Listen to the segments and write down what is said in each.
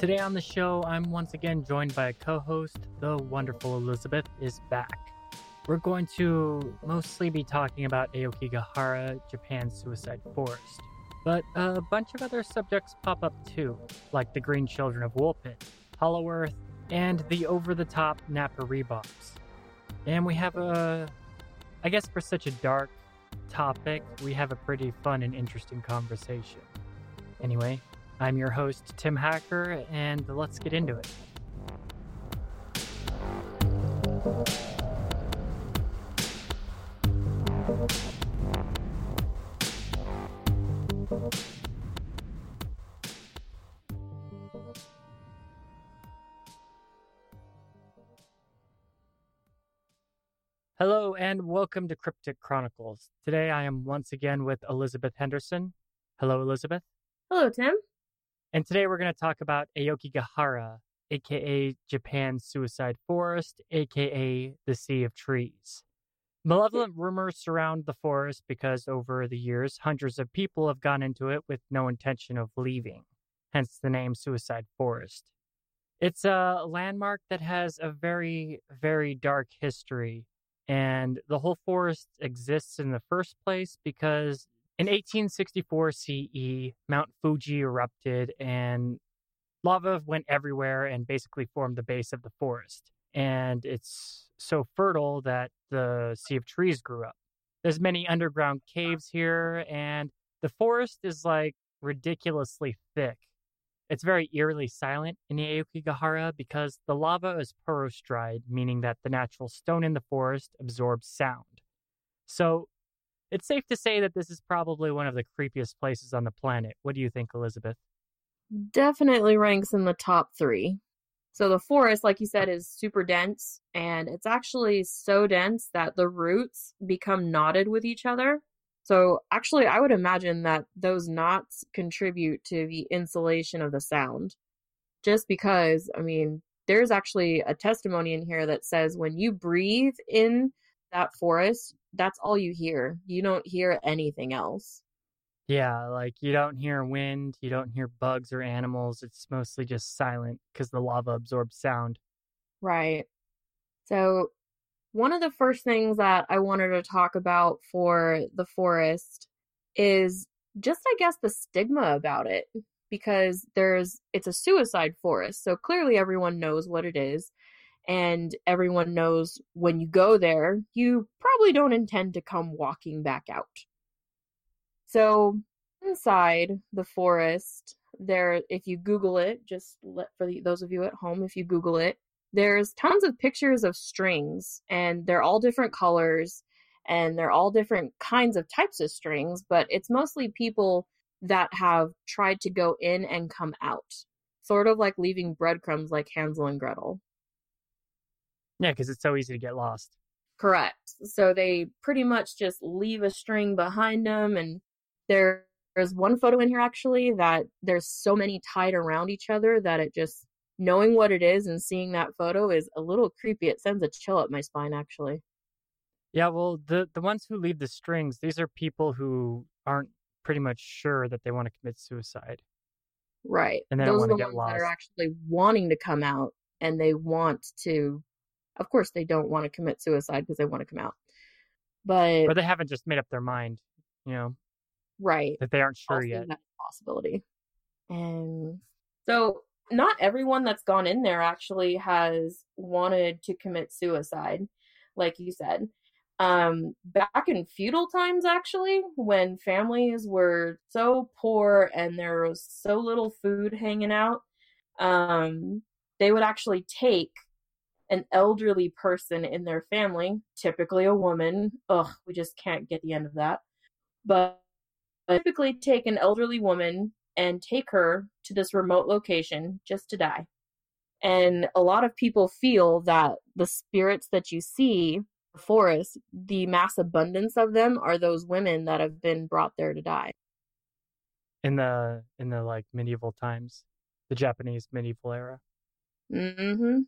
Today on the show, I'm once again joined by a co host. The wonderful Elizabeth is back. We're going to mostly be talking about Aokigahara, Japan's suicide forest. But a bunch of other subjects pop up too, like the Green Children of Woolpit, Hollow Earth, and the over the top Napa Rebobs. And we have a, I guess for such a dark topic, we have a pretty fun and interesting conversation. Anyway, I'm your host, Tim Hacker, and let's get into it. Hello and welcome to Cryptic Chronicles. Today I am once again with Elizabeth Henderson. Hello, Elizabeth. Hello, Tim. And today we're going to talk about Aokigahara, aka Japan's suicide forest, aka the Sea of Trees. Hmm. Malevolent rumors surround the forest because over the years, hundreds of people have gone into it with no intention of leaving, hence the name Suicide Forest. It's a landmark that has a very, very dark history, and the whole forest exists in the first place because in 1864 CE, Mount Fuji erupted and lava went everywhere and basically formed the base of the forest. And it's so fertile that the Sea of Trees grew up. There's many underground caves here, and the forest is like ridiculously thick. It's very eerily silent in the Aokigahara because the lava is porostride, meaning that the natural stone in the forest absorbs sound. So it's safe to say that this is probably one of the creepiest places on the planet. What do you think, Elizabeth? Definitely ranks in the top three. So the forest, like you said, is super dense, and it's actually so dense that the roots become knotted with each other. So actually, I would imagine that those knots contribute to the insulation of the sound. Just because, I mean, there's actually a testimony in here that says when you breathe in that forest, that's all you hear. You don't hear anything else. Yeah, like you don't hear wind, you don't hear bugs or animals. It's mostly just silent because the lava absorbs sound. Right. So, one of the first things that I wanted to talk about for the forest is just, I guess, the stigma about it because there's, it's a suicide forest. So, clearly everyone knows what it is and everyone knows when you go there, you probably don't intend to come walking back out. So, inside the forest, there, if you Google it, just let, for the, those of you at home, if you Google it, there's tons of pictures of strings, and they're all different colors, and they're all different kinds of types of strings, but it's mostly people that have tried to go in and come out, sort of like leaving breadcrumbs like Hansel and Gretel. Yeah, because it's so easy to get lost. Correct. So they pretty much just leave a string behind them. And there, there's one photo in here actually that there's so many tied around each other that it just, knowing what it is and seeing that photo is a little creepy. It sends a chill up my spine actually. Yeah, well, the the ones who leave the strings, these are people who aren't pretty much sure that they want to commit suicide. Right. And they Those don't are want the to get ones lost. that are actually wanting to come out and they want to of course they don't want to commit suicide because they want to come out. But, But they haven't just made up their mind, you know, right. that they aren't sure also yet. possibility. And so not everyone that's gone in there actually has wanted to commit suicide, like you said. Um, back in feudal times, actually, when families were so poor and there was so little food hanging out, um, they would actually take an elderly person in their family, typically a woman. Ugh, we just can't get the end of that. But typically take an elderly woman and take her to this remote location just to die. And a lot of people feel that the spirits that you see the forest, the mass abundance of them are those women that have been brought there to die. in the in the like medieval times, the Japanese medieval era. Mm-hmm.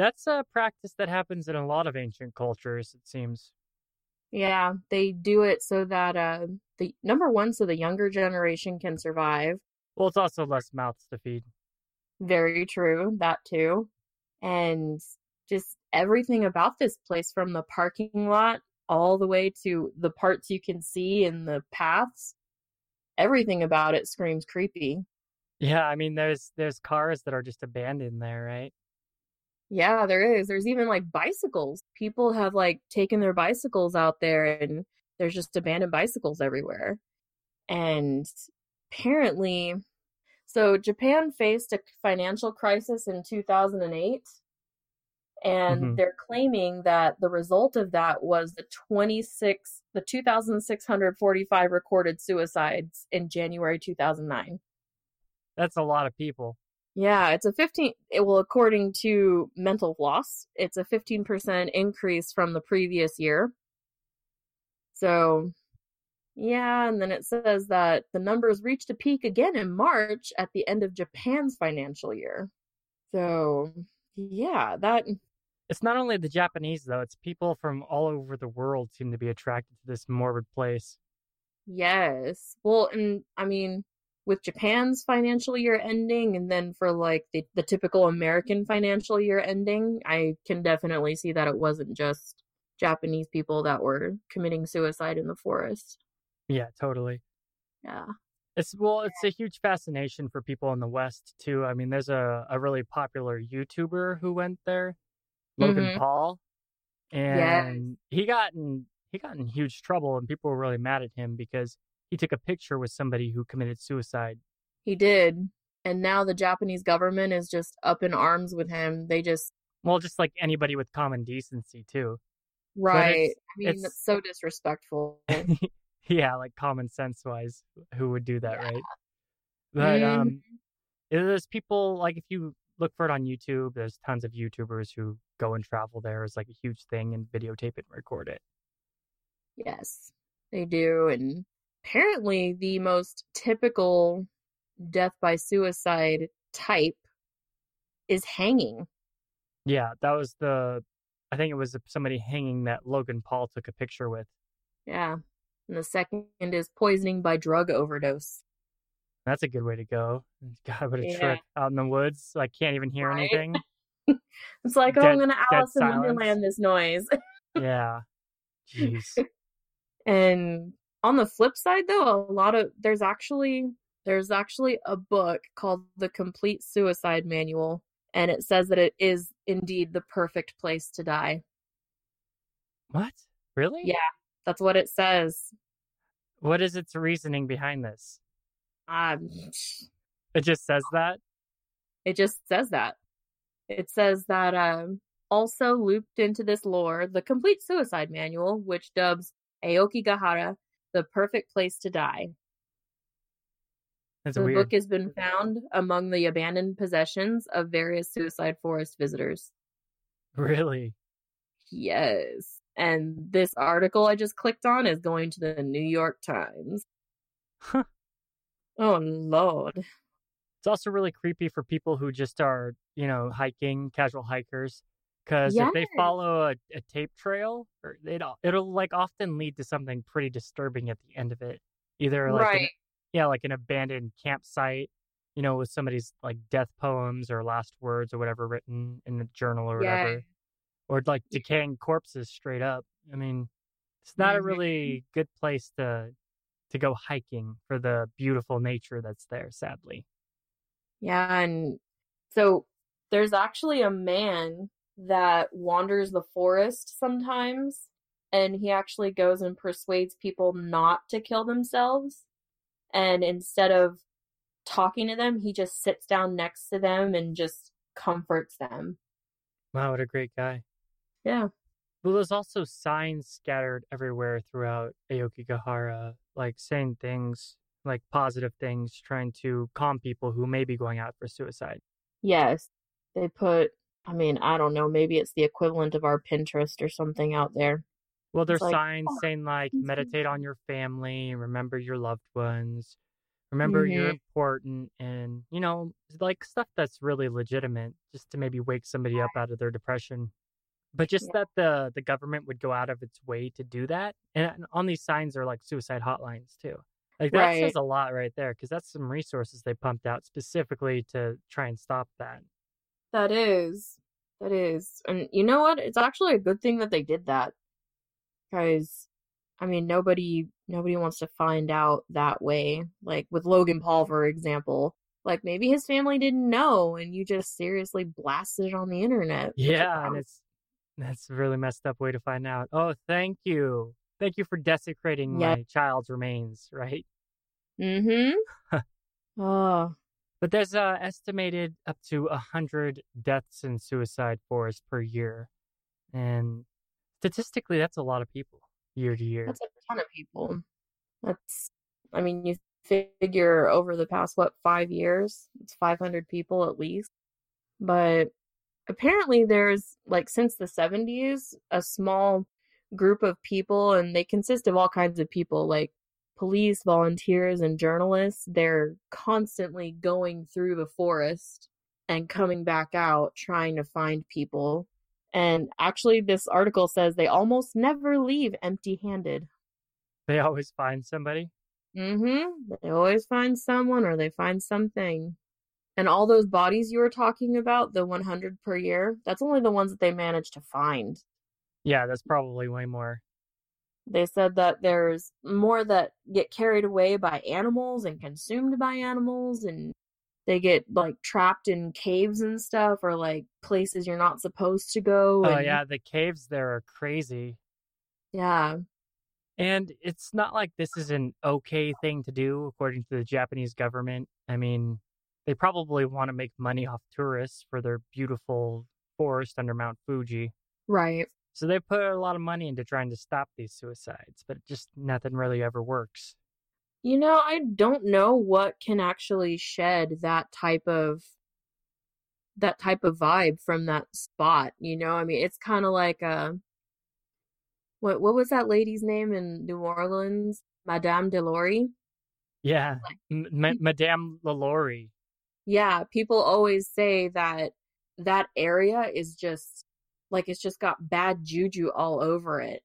That's a practice that happens in a lot of ancient cultures, it seems. Yeah, they do it so that uh the number one, so the younger generation can survive. Well, it's also less mouths to feed. Very true, that too. And just everything about this place from the parking lot all the way to the parts you can see in the paths. Everything about it screams creepy. Yeah, I mean there's there's cars that are just abandoned there, right? Yeah, there is. There's even like bicycles. People have like taken their bicycles out there and there's just abandoned bicycles everywhere. And apparently, so Japan faced a financial crisis in 2008 and Mhm. they're claiming that the result of that was the 26 the 2645 recorded suicides in January 2009. That's a lot of people. Yeah, it's a 15 it will according to Mental Floss, it's a 15% increase from the previous year. So, yeah, and then it says that the numbers reached a peak again in March at the end of Japan's financial year. So, yeah, that It's not only the Japanese though, it's people from all over the world seem to be attracted to this morbid place. yes. Well, and I mean, with Japan's financial year ending and then for like the, the typical American financial year ending, I can definitely see that it wasn't just Japanese people that were committing suicide in the forest. Yeah, totally. Yeah. It's well, it's a huge fascination for people in the West too. I mean, there's a, a really popular YouTuber who went there, Logan Mhm. Paul, Yes. and he got in he got in huge trouble, and people were really mad at him because he took a picture with somebody who committed suicide. He did. And now the Japanese government is just up in arms with him. They just Well, just like anybody with common decency too. right. I mean, it's- that's so disrespectful. yeah, like common sense wise, who would do that, Yeah. right? But Mhm. um, there's people like if you look for it on YouTube, there's tons of YouTubers who go and travel there as like a huge thing and videotape it and record it. Yes, they do. And apparently, the most typical death by suicide type is hanging. Yeah, that was the. I think it was somebody hanging that Logan Paul took a picture with. Yeah. And the second is poisoning by drug overdose. That's a good way to go. God, what a Yeah. trip out in the woods. I can't even hear Right? anything. It's like, oh, Dead- I'm going to Alice in. Wonderland this noise. yeah. Jeez. And on the flip side though, a lot of there's actually there's actually a book called The Complete Suicide Manual and it says that it is indeed the perfect place to die. What? Really? Yeah. That's what it says. What is its reasoning behind this? Um, It just says that. it just says that. It says that um also looped into this lore, the Complete Suicide Manual, which dubs Aokigahara the perfect place to die. That's The weird. book has been found among the abandoned possessions of various suicide forest visitors. Really? Yes. And this article I just clicked on is going to the New York Times. Huh. Oh, Lord. It's also really creepy for people who just are, you know, hiking, casual hikers. Because if they follow a, a tape trail, or it'll, it'll like often lead to something pretty disturbing at the end of it. Either like, an, yeah, like an abandoned campsite, you know, with somebody's like death poems or last words or whatever written in a journal or Yeah. whatever, or like decaying corpses straight up. I mean, it's not a Mhm. really good place to to go hiking for the beautiful nature that's there. Sadly. Yeah. And so there's actually a man that wanders the forest sometimes, and he actually goes and persuades people not to kill themselves. And instead of talking to them, he just sits down next to them and just comforts them. Wow, what a great guy. Yeah. Well, there's also signs scattered everywhere throughout Aokigahara, like saying things, like positive things, trying to calm people who may be going out for suicide. Yes. They put, I mean, I don't know, maybe it's the equivalent of our Pinterest or something out there. Well, there's like, signs "Oh, saying, like, meditate on your family, remember your loved ones, remember you're Mhm. important, and, you know, like stuff that's really legitimate just to maybe wake somebody up out of their depression. But just Yeah. that the the government would go out of its way to do that, and and on these signs are like suicide hotlines too. Like that Right. says a lot right there because that's some resources they pumped out specifically to try and stop that. That is. That is. And you know what? It's actually a good thing that they did that. Because I mean nobody nobody wants to find out that way. Like with Logan Paul, for example. Like maybe his family didn't know and you just seriously blasted it on the internet. Yeah, and it's that's a really messed up way to find out. Oh, thank you, thank you for desecrating Yeah. my child's remains, right? Mm-hmm. oh. But there's uh, estimated up to a hundred deaths in suicide forest per year, and statistically, that's a lot of people year to year. That's a ton of people. That's, I mean, you figure over the past, what, five years, it's 500 people at least. But apparently, there's, like, since the 70s, a small group of people, and they consist of all kinds of people, like police, volunteers, and journalists. They're constantly going through the forest and coming back out trying to find people. And actually, this article says they almost never leave empty handed. They always find somebody. Mm-hmm. They always find someone or they find something. And all those bodies you were talking about, the 100 per year, that's only the ones that they managed to find. Yeah, that's probably way more. They said that there's more that get carried away by animals and consumed by animals, and they get like trapped in caves and stuff, or like places you're not supposed to go. Oh and- yeah, the caves there are crazy. yeah, And it's not like this is an okay thing to do, according to the Japanese government. I mean, they probably want to make money off tourists for their beautiful forest under Mount Fuji. right. So they put a lot of money into trying to stop these suicides, but just nothing really ever works. You know, I don't know what can actually shed that type of that type of vibe from that spot, you know? I mean, it's kind of like uh what what was that lady's name in New Orleans? Madame Delore? Yeah, M- Ma- Madame Lalaurie. Yeah, people always say that that area is just like it's just got bad juju all over it.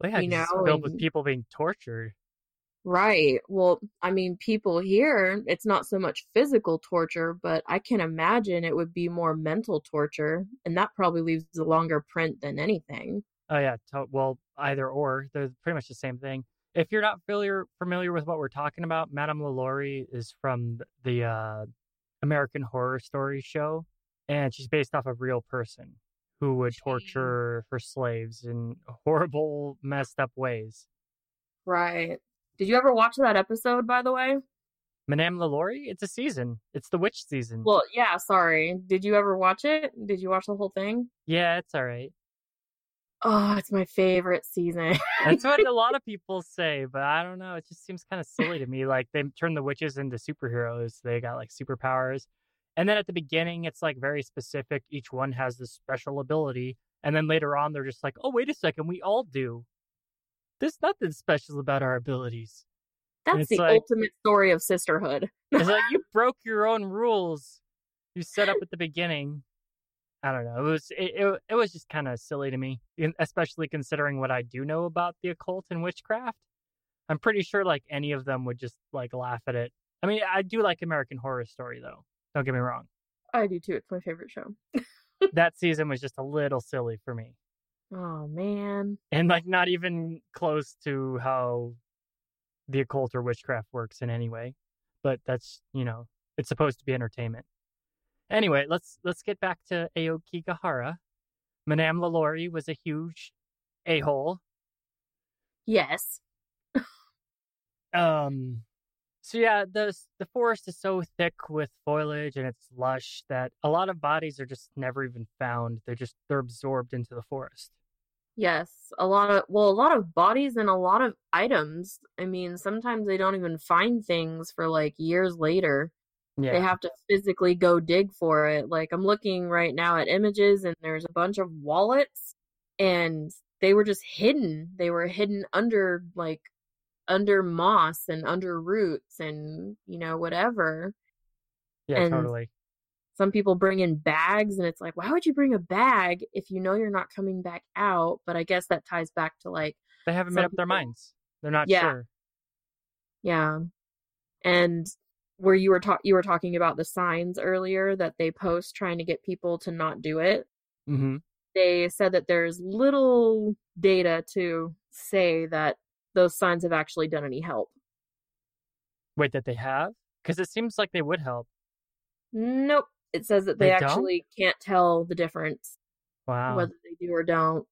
Well, yeah, You know, filled with people being tortured. Right. Well, I mean, people here, it's not so much physical torture, but I can imagine it would be more mental torture, and that probably leaves a longer print than anything. Oh yeah, well, either or, they're pretty much the same thing. If you're not familiar familiar with what we're talking about, Madame Lalaurie is from the uh, American Horror Story show, and she's based off a real person who would torture her slaves in horrible, messed up ways. Right. Did you ever watch that episode, by the way? Madame Lalaurie, it's a season. It's the witch season. Well, yeah, sorry. Did you ever watch it? Did you watch the whole thing? yeah, it's all right. Oh, it's my favorite season. That's what a lot of people say, but I don't know. It just seems kind of silly to me. Like they turn the witches into superheroes. They got like superpowers. And then at the beginning, it's like very specific. Each one has this special ability. And then later on, they're just like, oh, wait a second. We all do. There's nothing special about our abilities. That's the like- ultimate story of sisterhood. It's like you broke your own rules you set up at the beginning. I don't know. It was it, it, it was just kind of silly to me, especially considering what I do know about the occult and witchcraft. I'm pretty sure like any of them would just like laugh at it. I mean, I do like American Horror Story though. Don't get me wrong. I do too. It's my favorite show. That season was just a little silly for me. Oh, man. And like not even close to how the occult or witchcraft works in any way. But that's, you know, it's supposed to be entertainment. Anyway, let's let's get back to Aokigahara. Madame Lalaurie was a huge a-hole. Yes. Um so yeah, the the forest is so thick with foliage and it's lush that a lot of bodies are just never even found. They're just they're absorbed into the forest. Yes, a lot of well, a lot of bodies and a lot of items. I mean, sometimes they don't even find things for like years later. Yeah. They have to physically go dig for it. Like I'm looking right now at images and there's a bunch of wallets and they were just hidden. They were hidden under like under moss and under roots and you know whatever. yeah, and- totally. some people bring in bags and it's like why would you bring a bag if you know you're not coming back out but i guess that ties back to like They haven't made up their minds. They're not Yeah. sure. yeah and where you were ta- you were talking about the signs earlier that they post trying to get people to not do it hmm they said that there's little data to say that those signs have actually done any help Wait, that they have? Because it seems like they would help. nope it says that they, They don't? actually can't tell the difference Wow. whether they do or don't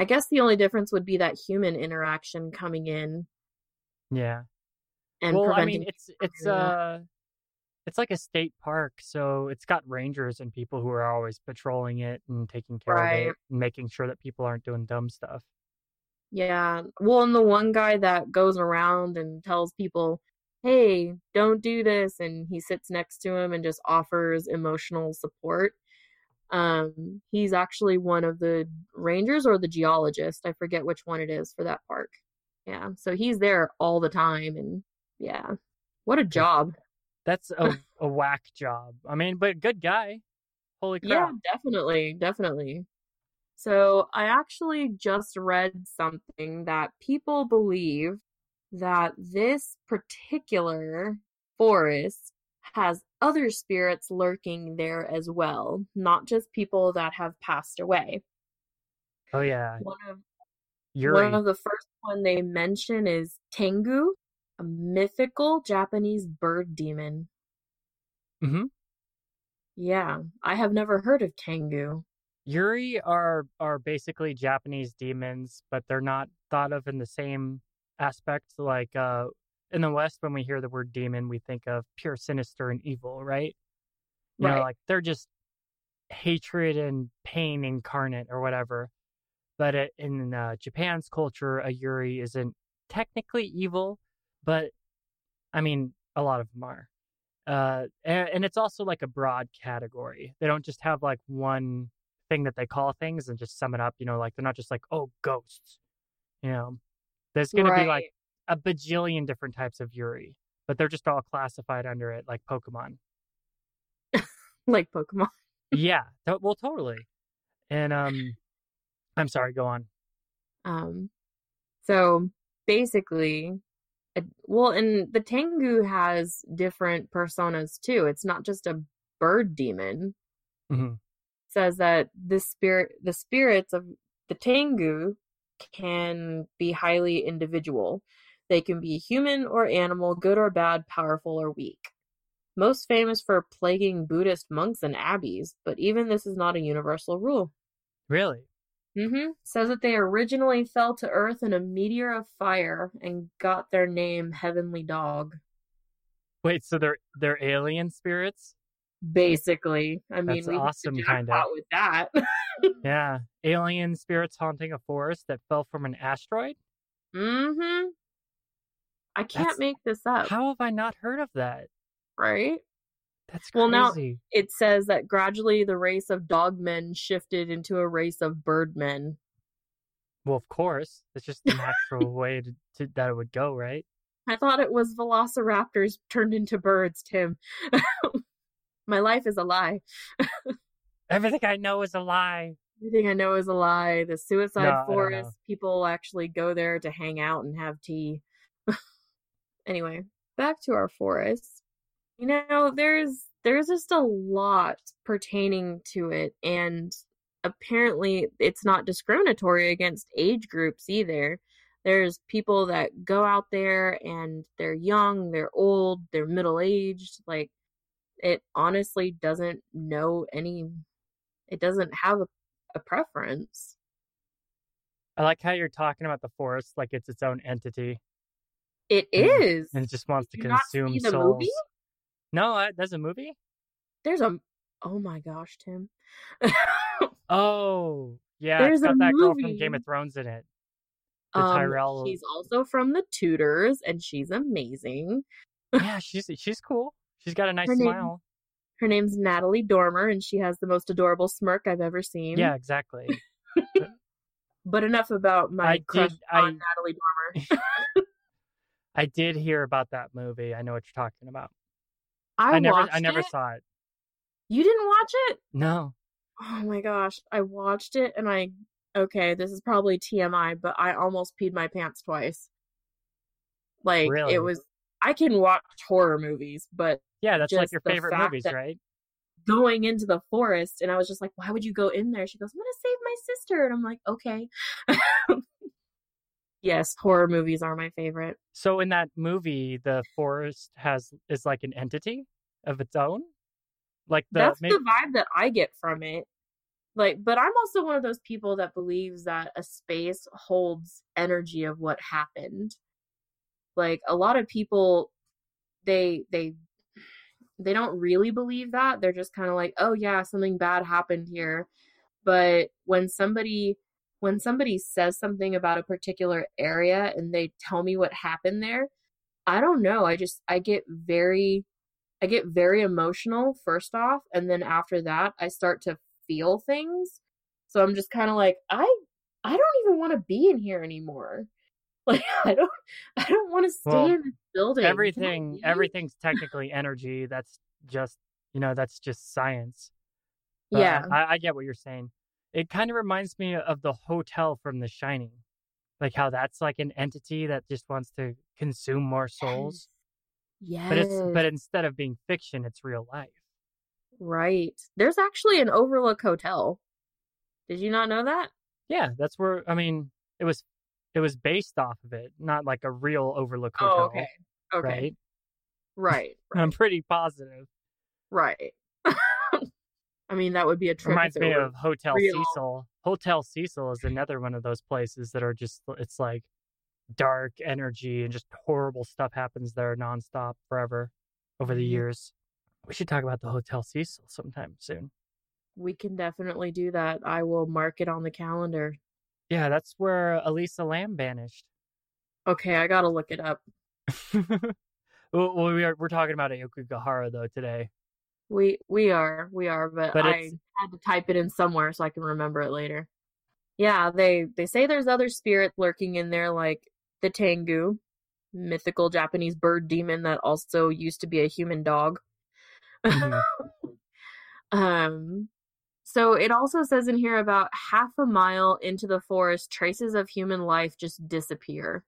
i guess the only difference would be that human interaction coming in yeah. and well, I mean, it's it's uh, it's like a state park, so it's got rangers and people who are always patrolling it and taking care of it and making sure that people aren't doing dumb stuff. Yeah. Well, and the one guy that goes around and tells people, hey, don't do this, and he sits next to him and just offers emotional support. Um, he's actually one of the rangers or the geologist. I forget which one it is for that park. Yeah. So he's there all the time and yeah. What a job. That's a a whack job. I mean, but good guy. Holy crap. Yeah, definitely, definitely. So I actually just read something that people believe that this particular forest has other spirits lurking there as well, not just people that have passed away. Oh yeah, One of Yuri. one of the first one they mention is Tengu, a mythical Japanese bird demon. Mm-hmm. Yeah, I have never heard of Tengu. Yuri are are basically Japanese demons, but they're not thought of in the same aspect. Like uh, in the West, when we hear the word demon, we think of pure sinister and evil, right? You know, like they're just hatred and pain incarnate or whatever. But it, in uh, Japan's culture, a Yuri isn't technically evil, but I mean, a lot of them are. Uh, and, and it's also like a broad category. They don't just have like one thing that they call things and just sum it up. You know, like they're not just like, oh, ghosts. You know, there's going to be like a bajillion different types of Yuri, but they're just all classified under it, like Pokemon. like Pokemon. yeah, well, totally. And um, I'm sorry. Go on. Um, so basically, well, and the Tengu has different personas too. It's not just a bird demon. hmm says that the spirit, the spirits of the Tengu can be highly individual. They can be human or animal, good or bad, powerful or weak. Most famous for plaguing Buddhist monks and abbeys, but even this is not a universal rule. Really? Mm-hmm. Says that they originally fell to Earth in a meteor of fire and got their name Heavenly Dog. Wait, so they're they're alien spirits? Basically, I mean, That's we awesome, kinda. with that. Yeah, alien spirits haunting a forest that fell from an asteroid. mm-hmm. I can't That's- make this up, How have I not heard of that? right? That's crazy. Well, now- It says that gradually the race of dogmen shifted into a race of birdmen. Well, of course, it's just the natural way to, to that it would go, right? I thought it was velociraptors turned into birds, Tim. My life is a lie. Everything I know is a lie. Everything I know is a lie. The suicide No, I don't know. forest, people actually go there to hang out and have tea. anyway, back to our forest. You know, there's there's just a lot pertaining to it and apparently it's not discriminatory against age groups either. There's people that go out there and they're young, they're old, they're middle-aged, like it honestly doesn't know any it doesn't have a, a preference. I like how you're talking about the forest like it's its own entity It Mhm. is. and it just wants to Did not consume souls. movie? No, I, there's a movie. There's a oh my gosh, Tim. Oh, yeah, There's it's got a that girl from movie. Game of Thrones in it. The um, Tyrell. she's also from the Tudors and she's amazing. yeah, she's she's cool. She's got a nice Her name- smile. Her name's Natalie Dormer and she has the most adorable smirk I've ever seen. Yeah, exactly. But enough about my I crush did- on I- Natalie Dormer. I did hear about that movie. I know what you're talking about. I, I, never I never it. saw it. You didn't watch it? No. Oh my gosh. I watched it and I okay, this is probably TMI, but I almost peed my pants twice. Like Really? it was I can watch horror movies, but Yeah, that's like your favorite movies, right? going into the forest and I was just like, why would you go in there? She goes, I'm gonna save my sister. And I'm like, okay. yes, horror movies are my favorite. So in that movie, the forest has is like an entity of its own. Like the That's maybe, the vibe that I get from it. Like, but I'm also one of those people that believes that a space holds energy of what happened. Like a lot of people they they they don't really believe that. They're just kind of like, "Oh yeah, something bad happened here." But when somebody when somebody says something about a particular area and they tell me what happened there, I don't know. I just I get very I get very emotional first off, and then after that, I start to feel things. So I'm just kind of like, I I don't even want to be in here anymore. Like I don't I don't want to stay Well, in this building. Everything everything's technically energy. That's just you know that's just science. But Yeah. I, I get what you're saying. It kind of reminds me of the hotel from The Shining, like how that's like an entity that just wants to consume more souls. Yes. But it's but instead of being fiction, it's real life. right. There's actually an Overlook Hotel. Did you not know that? Yeah, that's where I mean it was it was based off of it, not like a real Overlook hotel. Oh, okay. Okay. Right? Right. I'm pretty positive. Right. I mean, that would be a trip. Reminds me of Hotel real. Cecil. Hotel Cecil is another one of those places that are just it's like dark energy and just horrible stuff happens there nonstop forever over the Mhm. years. We should talk about the Hotel Cecil sometime soon. We can definitely do that. I will mark it on the calendar. Yeah, that's where Elisa Lam vanished. Okay, I gotta look it up. well, we are we're talking about Aokigahara though today. We we are we are, but, But I had to type it in somewhere so I can remember it later. Yeah, they they say there's other spirits lurking in there, like the Tengu, mythical Japanese bird demon that also used to be a human dog. Mhm. um, so it also says in here about half a mile into the forest, traces of human life just disappear.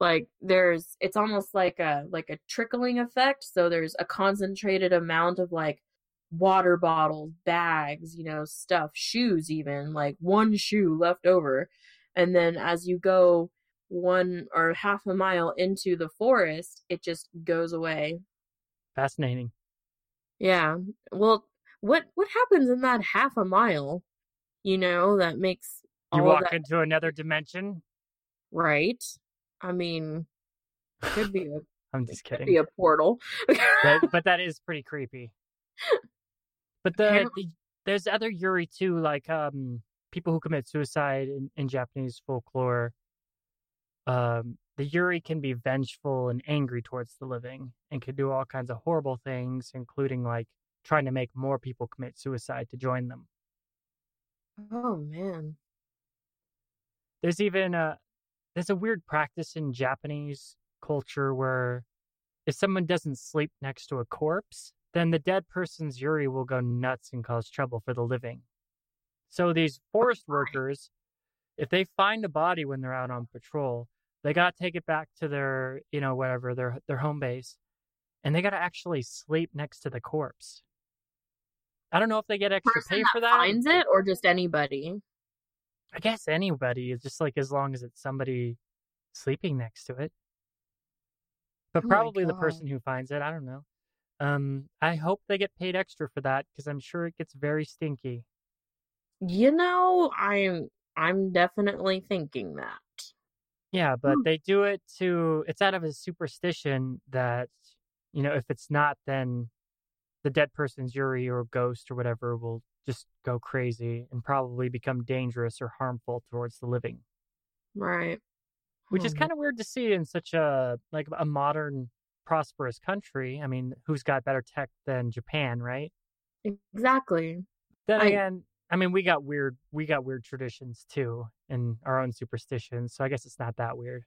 Like there's, it's almost like a like a trickling effect. So there's a concentrated amount of like water bottles, bags, you know, stuff, shoes, even like one shoe left over, and then as you go one or half a mile into the forest, it just goes away. Fascinating. Yeah. Well, what what happens in that half a mile? You know, that makes You walk that into another dimension. right. I mean, could be a I'm just could kidding. be a portal. but, but that is pretty creepy. But the, the there's other Yuri too, like um people who commit suicide in, in Japanese folklore. Um, the Yuri can be vengeful and angry towards the living, and can do all kinds of horrible things, including like trying to make more people commit suicide to join them. oh man. There's even a there's a weird practice in Japanese culture where if someone doesn't sleep next to a corpse, then the dead person's Yuri will go nuts and cause trouble for the living. So these oh, forest workers, if they find a body when they're out on patrol, they gotta take it back to their, you know, whatever, their their home base. And they gotta actually sleep next to the corpse. I don't know if they get extra pay for that. finds it or just anybody? I guess anybody is just like as long as it's somebody sleeping next to it. But Oh probably the person who finds it, I don't know. Um, I hope they get paid extra for that because I'm sure it gets very stinky. You know, I'm I'm definitely thinking that. Yeah, but Hmm. they do it to it's out of a superstition that, you know, if it's not then the dead person's Yuri or ghost or whatever will just go crazy and probably become dangerous or harmful towards the living. Right. which is Hmm. kind of weird to see in such a like a modern prosperous country i mean who's got better tech than japan right Exactly. then I- again i mean we got weird we got weird traditions too and our own superstitions so i guess it's not that weird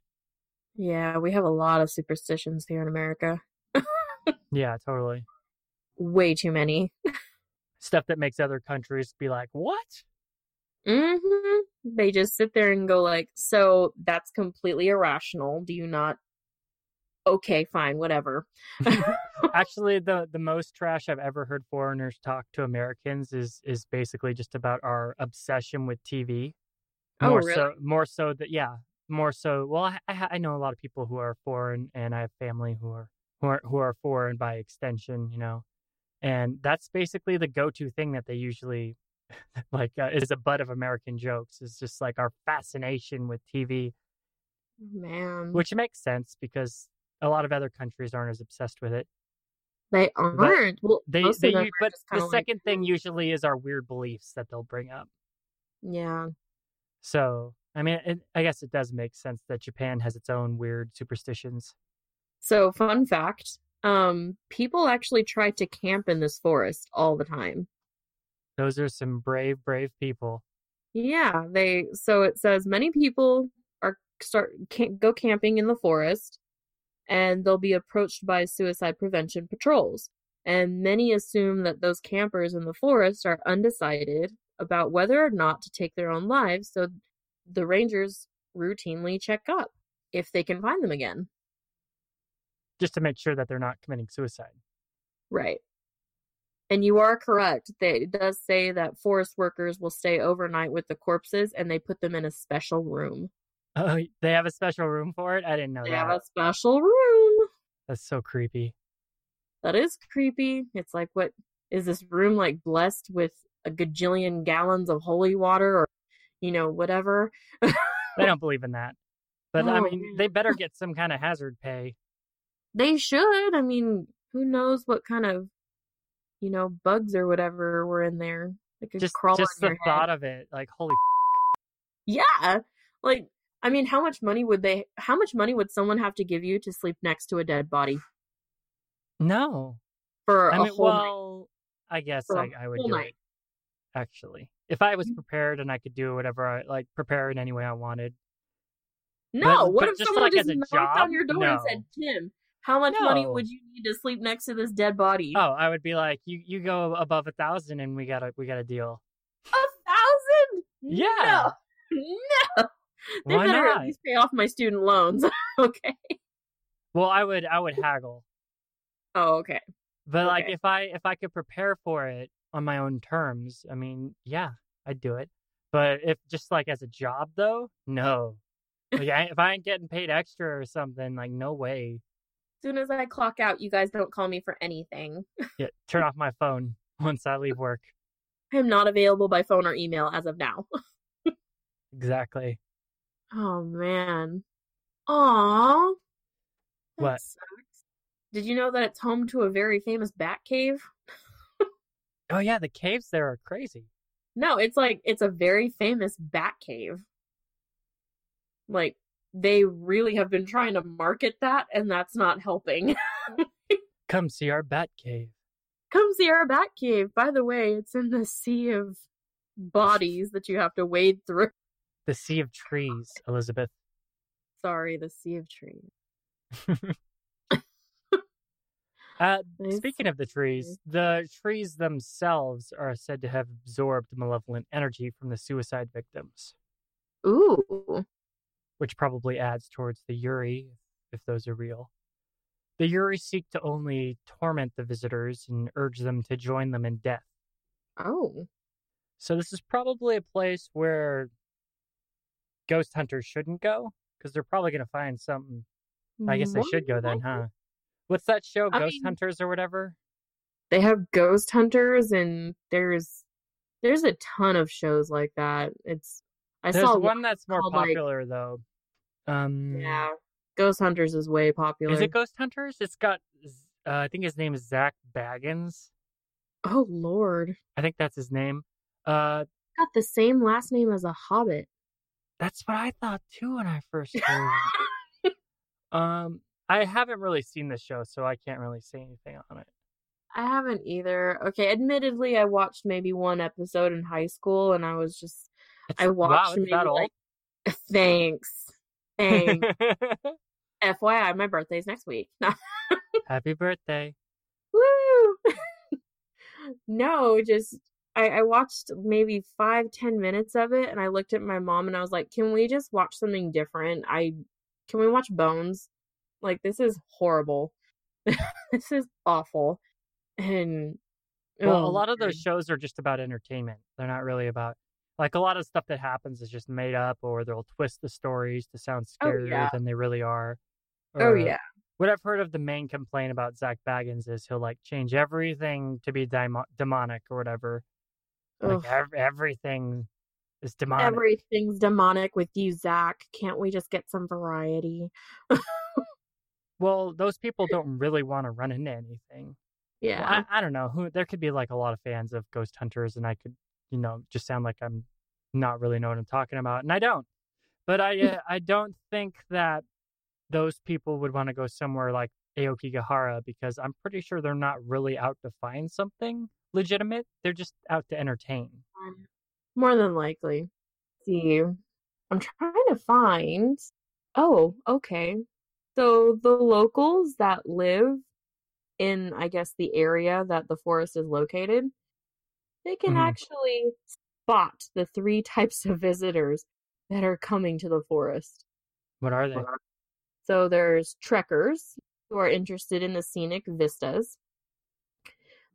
Yeah, we have a lot of superstitions here in America. yeah totally Way too many. Stuff that makes other countries be like, "What?" hmm They just sit there and go like, "So that's completely irrational. Do you not?" Okay, fine, whatever. Actually, the the most trash I've ever heard foreigners talk to Americans is is basically just about our obsession with TV. Oh, More really? so, more so that yeah, more so. Well, I, I I know a lot of people who are foreign, and I have family who are who are who are foreign by extension. You know, and that's basically the go to thing that they usually like uh, is a butt of American jokes. Is just like our fascination with TV, Man, which makes sense because a lot of other countries aren't as obsessed with it. they aren't. Well, They they of them u- are but the kinda like, second thing usually is our weird beliefs that they'll bring up. yeah. So I mean, it, I guess it does make sense that Japan has its own weird superstitions. So, fun fact: um, people actually try to camp in this forest all the time. Those are some brave, brave people. Yeah, they. So it says many people are start can go camping in the forest, and they'll be approached by suicide prevention patrols. And many assume that those campers in the forest are undecided about whether or not to take their own lives, so the rangers routinely check up if they can find them again. Just to make sure that they're not committing suicide. Right. And you are correct. They, it does say that forest workers will stay overnight with the corpses and they put them in a special room. Oh, they have a special room for it. I didn't know They that. They have a special room. That's so creepy. That is creepy. It's like, what is this room like blessed with a gajillion gallons of holy water or, you know, whatever? They don't believe in that. But I Oh, mean, man. they better get some kind of hazard pay. They should. I mean, who knows what kind of, you know, bugs or whatever were in there. Could Just, crawl just the your head. thought of it, like holy. Yeah. Like, I mean, how much money would they, how much money would someone have to give you to sleep next to a dead body No, for I a mean, whole night? well, I guess I, I, would do night. it. Actually, if I was Mm. prepared and I could do whatever I like, prepare in any way I wanted. No, but- what but if just, someone like, just knocked job? on your door and said, Tim, how much money would you need to sleep next to this dead body? Oh, I would be like, you you go above a thousand, and we got a we got a deal. A thousand? Yeah. No. No. They Why better not? at least pay off my student loans. okay. Well, I would I would haggle, Oh, okay. but like if I if I could prepare for it on my own terms, I mean, yeah, I'd do it. But if just like as a job though, no. Like I, if I ain't getting paid extra or something, like no way. As soon as I clock out, you guys don't call me for anything. Yeah, turn off my phone once I leave work. I am not available by phone or email as of now. Exactly. Oh man. Aw. What? sucks. Did you know that it's home to a very famous bat cave? Oh yeah, the caves there are crazy. No, it's like it's a very famous bat cave. Like they really have been trying to market that and that's not helping. Come see our bat cave. Come see our bat cave. By the way, it's in the sea of bodies that you have to wade through. The sea of trees, Elizabeth. Sorry, the sea of trees. Uh, speaking of the trees, the trees themselves are said to have absorbed malevolent energy from the suicide victims, Ooh. Which probably adds towards the Yuri, if those are real. The Yuri seek to only torment the visitors and urge them to join them in death. Oh. So this is probably a place where ghost hunters shouldn't go because they're probably going to find something. I guess they should go then, huh? What's that show, I Ghost mean- Hunters or whatever? They have ghost hunters and there's there's a ton of shows like that. It's I There's saw one that's more called, like- popular though. Um, Yeah. Ghost Hunters is way popular. Is it Ghost Hunters? It's got, uh, I think his name is Zak Bagans. oh lord. I think that's his name. Uh, Got the same last name as a hobbit. that's what I thought too when I first heard it. Um, I haven't really seen the show, so I can't really say anything on it. I haven't either. Okay, admittedly I watched maybe one episode in high school and I was just It's, I watched wow, maybe that like thanks. Old. FYI, my birthday's next week. Happy birthday. Woo! no, just I, I watched maybe five, ten minutes of it and I looked at my mom and I was like, Can we just watch something different? I can we watch Bones? Like this is horrible. this is awful. And Well, a oh, lot of those shows are just about entertainment. They're not really about like a lot of stuff that happens is just made up, or they'll twist the stories to sound Oh scarier yeah. than they really are. Oh Or yeah. what I've heard of the main complaint about Zak Bagans is he'll like change everything to be demo- demonic or whatever. Like ev- everything is demonic. Everything's demonic with you, Zach. Can't we just get some variety? Well, those people don't really want to run into anything. Well, Yeah. I, I don't know who there could be like a lot of fans of Ghost Hunters, and I could, you know, just sound like I'm not really know what I'm talking about, and I don't. But I, uh, I don't think that those people would want to go somewhere like Aokigahara because I'm pretty sure they're not really out to find something legitimate. They're just out to entertain. More than likely. see. I'm trying to find. Oh, okay. So the locals that live in, I guess, the area that the forest is located, they can Mhm. actually spot the three types of visitors that are coming to the forest. What are they? So there's trekkers who are interested in the scenic vistas,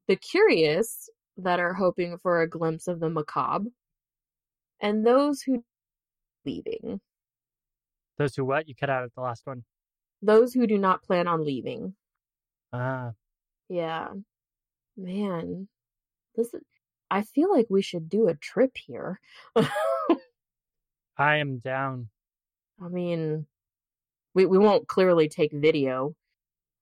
the curious that are hoping for a glimpse of the macabre, and those who leaving. Those who what? You cut out at the last one. Those who do not plan on leaving. Ah, Yeah. Man. This is, I feel like we should do a trip here. I am down. I mean, we we won't clearly take video.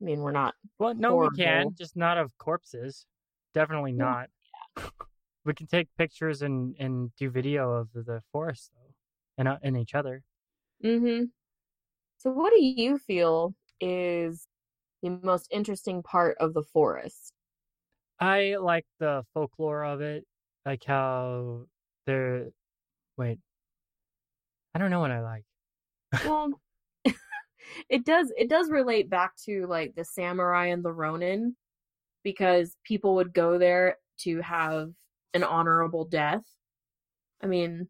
I mean, we're not Well, no, we can, Horrible. just not of corpses. Definitely not. we can take pictures and and do video of the, the forest though, and uh, and each other. Mm-hmm. So, what do you feel is the most interesting part of the forest? I like the folklore of it, like how they're. Wait, I don't know what I like. Well, it does it does relate back to like the samurai and the ronin because people would go there to have an honorable death. I mean,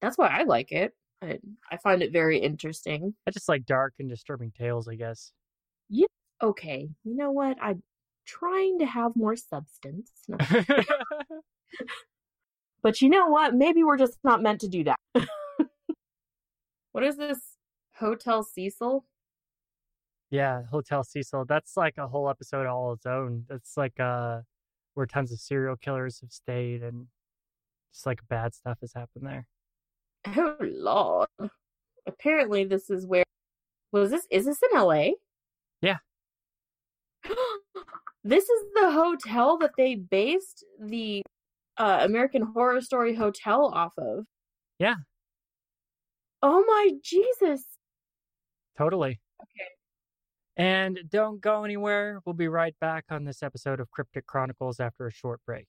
that's why I like it. I, I find it very interesting. I just like dark and disturbing tales, I guess. Yeah. Okay, you know what? I'm trying to have more substance. No. But you know what? Maybe we're just not meant to do that. what is this? Hotel Cecil? yeah, Hotel Cecil. That's like a whole episode all its own. That's like uh, where tons of serial killers have stayed and just like bad stuff has happened there. Oh lord. Apparently this is where was this is this in LA? Yeah. this is the hotel that they based the uh, American Horror Story Hotel off of. Yeah. Oh my Jesus. Totally. Okay. And don't go anywhere. We'll be right back on this episode of Cryptic Chronicles after a short break.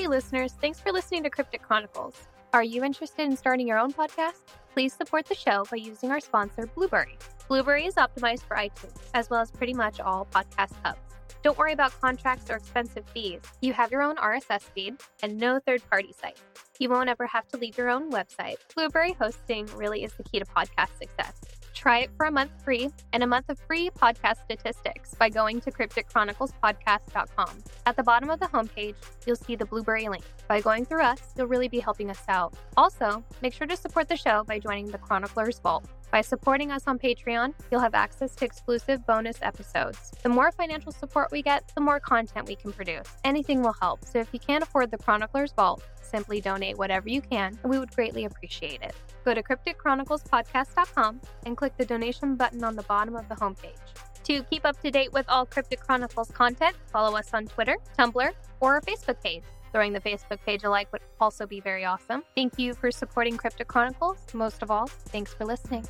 Hey, listeners, thanks for listening to Cryptic Chronicles. Are you interested in starting your own podcast? Please support the show by using our sponsor, Blueberry. Blueberry is optimized for iTunes, as well as pretty much all podcast hubs. Don't worry about contracts or expensive fees. You have your own RSS feed and no third party site. You won't ever have to leave your own website. Blueberry hosting really is the key to podcast success. Try it for a month free and a month of free podcast statistics by going to crypticchroniclespodcast.com. At the bottom of the homepage, you'll see the Blueberry link. By going through us, you'll really be helping us out. Also, make sure to support the show by joining the Chroniclers Vault. By supporting us on Patreon, you'll have access to exclusive bonus episodes. The more financial support we get, the more content we can produce. Anything will help, so if you can't afford the Chroniclers Vault, simply donate whatever you can, and we would greatly appreciate it. Go to crypticchroniclespodcast.com and click the donation button on the bottom of the homepage. To keep up to date with all Cryptic Chronicles content, follow us on Twitter, Tumblr, or our Facebook page. Throwing the Facebook page a like would also be very awesome. Thank you for supporting Crypto Chronicles. Most of all, thanks for listening.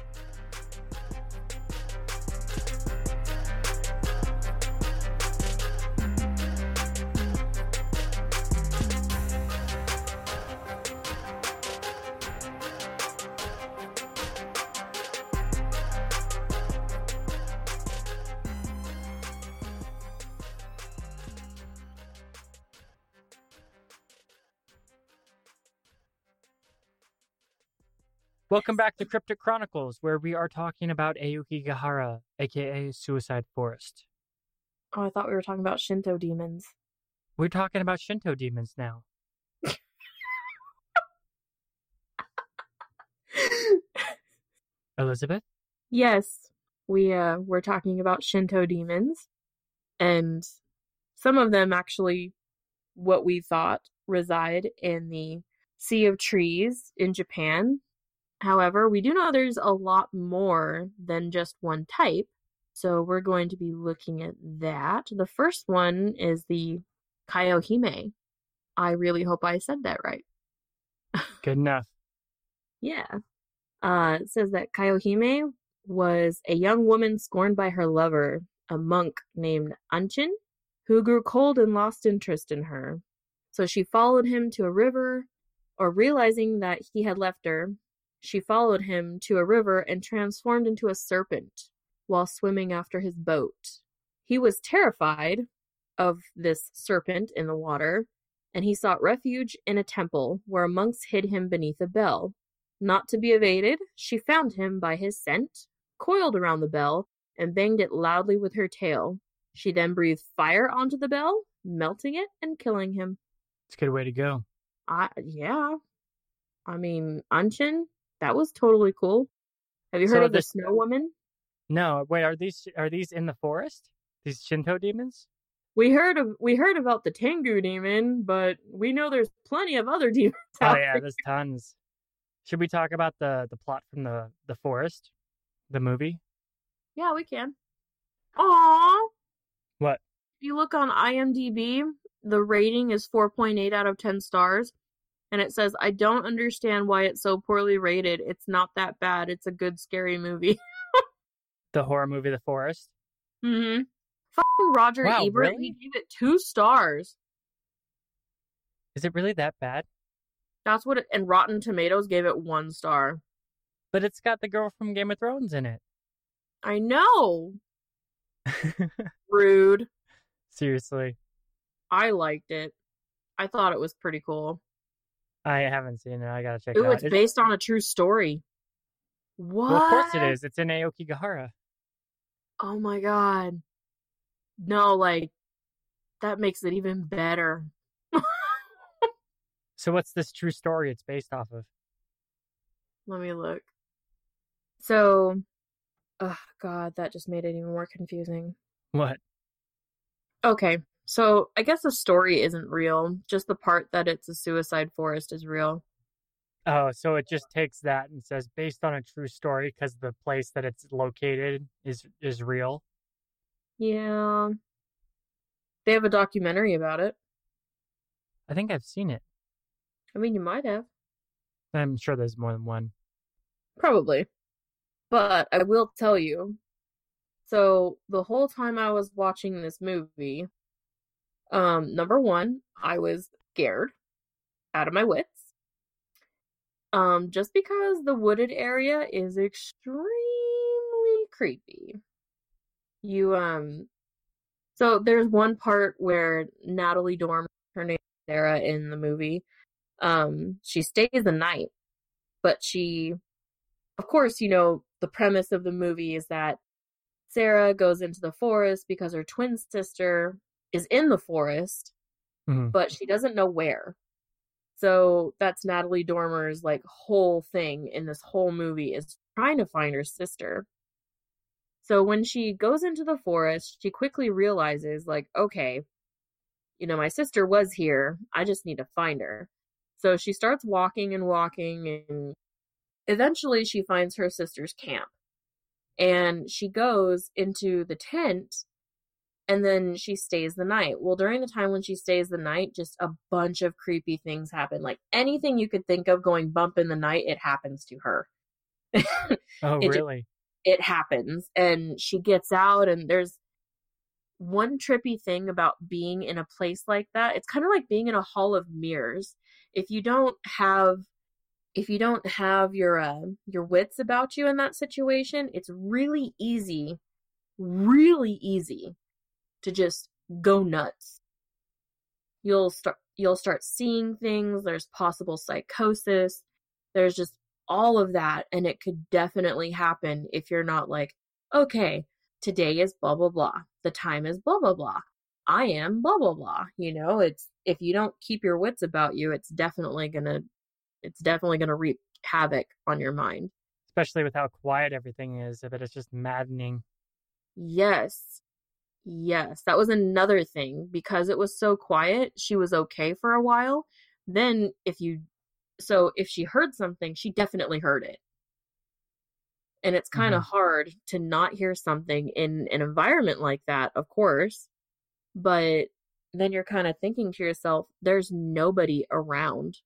Welcome back to Cryptic Chronicles, where we are talking about Aokigahara, aka Suicide Forest. Oh, I thought we were talking about Shinto demons. We're talking about Shinto demons now. Elizabeth? yes, we uh we're talking about Shinto demons, and some of them actually, what we thought reside in the Sea of Trees in Japan. However, we do know there's a lot more than just one type, so we're going to be looking at that. The first one is the Kaiohime. I really hope I said that right. Good enough. Yeah. Uh, it says that Kaiohime was a young woman scorned by her lover, a monk named Anchin, who grew cold and lost interest in her. So she followed him to a river, or realizing that he had left her, she followed him to a river and transformed into a serpent while swimming after his boat. He was terrified of this serpent in the water, and he sought refuge in a temple where monks hid him beneath a bell. Not to be evaded, she found him by his scent, coiled around the bell, and banged it loudly with her tail. She then breathed fire onto the bell, melting it and killing him. It's a good way to go. I yeah. I mean, Unchin, that was totally cool. Have you heard So of the this- Snow Woman? No, wait, are these are these in the forest? These Shinto demons? We heard of we heard about the Tengu demon, but we know there's plenty of other demons Oh yeah, there. there's tons. Should we talk about the the plot from the the forest, the movie? Yeah, we can. Aww. What? If you look on IMDb, the rating is 4.8 out of 10 stars. And it says, I don't understand why it's so poorly rated. It's not that bad. It's a good, scary movie. The horror movie, The Forest. mm-hmm. Fucking Roger Wow, Ebert, really? he gave it two stars. Is it really that bad? That's what it, and Rotten Tomatoes gave it one star. But it's got the girl from Game of Thrones in it. I know. Rude. Seriously, I liked it. I thought it was pretty cool. I haven't seen it. I gotta check it out. it's It- based on a true story. What? well, of course it is. It's in Aokigahara. Oh my god. No, like that makes it even better. So what's this true story it's based off of? Let me look. So, oh god, that just made it even more confusing. What? Okay, so I guess the story isn't real. Just the part that it's a suicide forest is real. Oh, so it just takes that and says based on a true story because the place that it's located is is real. Yeah. They have a documentary about it. I think I've seen it. I mean, you might have. I'm sure there's more than one. Probably. But I will tell you. So the whole time I was watching this movie, um, number one, I was scared out of my wits. Um, just because the wooded area is extremely creepy. You um so there's one part where Natalie Dormer, her name Sarah in the movie, um, she stays the night, but she of course, you know, the premise of the movie is that Sarah goes into the forest because her twin sister is in the forest, Mhm. but she doesn't know where. So that's Natalie Dormer's like whole thing in this whole movie is trying to find her sister. So when she goes into the forest, she quickly realizes like, okay, you know, my sister was here. I just need to find her. So she starts walking and walking and eventually she finds her sister's camp. And she goes into the tent and then she stays the night. Well, during the time when she stays the night, just a bunch of creepy things happen. Like anything you could think of going bump in the night, it happens to her. Oh, It really? it happens and she gets out and there's one trippy thing about being in a place like that it's kind of like being in a hall of mirrors if you don't have if you don't have your uh, your wits about you in that situation it's really easy really easy to just go nuts. You'll start you'll start seeing things. There's possible psychosis. There's just all of that and it could definitely happen if you're not like okay today is blah blah blah. The time is blah blah blah. I am blah blah blah. You know it's if you don't keep your wits about you it's definitely gonna it's definitely gonna reap havoc on your mind. Especially with how quiet everything is, but it's just maddening. yes yes that was another thing because it was so quiet she was okay for a while then if you so if she heard something she definitely heard it. And it's kind of mm-hmm. hard to not hear something in an environment like that of course but then you're kind of thinking to yourself there's nobody around.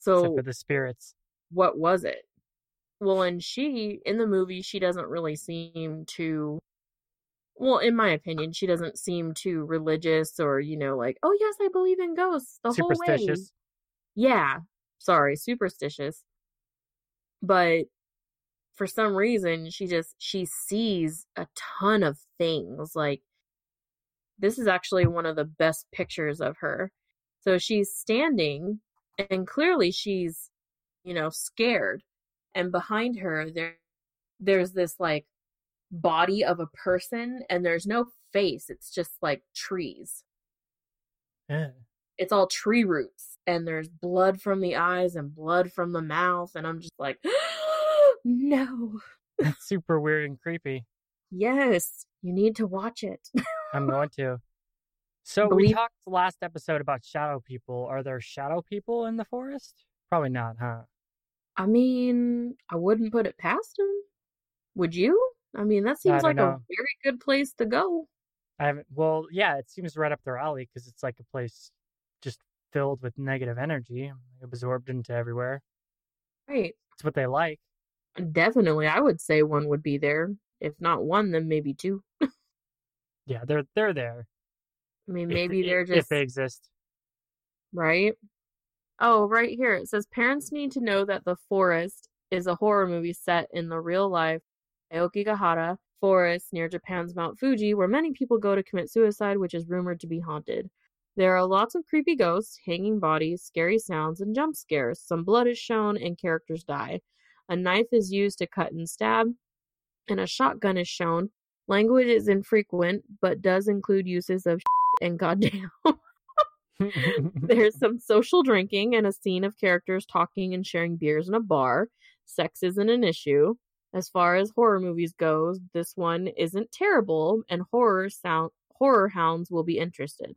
Except so for the spirits. what was it? Well and she in the movie she doesn't really seem to well in my opinion she doesn't seem too religious or you know like oh yes i believe in ghosts the whole way. Superstitious. yeah sorry superstitious. But for some reason she just she sees a ton of things like this is actually one of the best pictures of her. So she's standing and clearly she's you know scared. And behind her there there's this like body of a person and there's no face it's just like trees Yeah. it's all tree roots and there's blood from the eyes and blood from the mouth and i'm just like no It's super weird and creepy. yes you need to watch it I'm going to. So we talked last episode about shadow people. Are there shadow people in the forest? Probably not, huh? i mean i wouldn't put it past them. would you i mean that seems like a very good place to go I haven't. Well, yeah, it seems right up their alley because it's like a place just filled with negative energy, absorbed into everywhere. right It's what they like. definitely i would say one would be there if not one then maybe two Yeah, they're they're there. i mean maybe if, they're just if they exist. right? Oh, right here it says parents need to know that The Forest is a horror movie set in the real life Aokigahara forest near Japan's Mount Fuji, where many people go to commit suicide, which is rumored to be haunted. There are lots of creepy ghosts, hanging bodies, scary sounds, and jump scares. Some blood is shown and characters die. A knife is used to cut and stab, and a shotgun is shown. Language is infrequent, but does include uses of and goddamn. There's some social drinking and a scene of characters talking and sharing beers in a bar. Sex isn't an issue. As far as horror movies goes, this one isn't terrible, and horror sound horror hounds will be interested.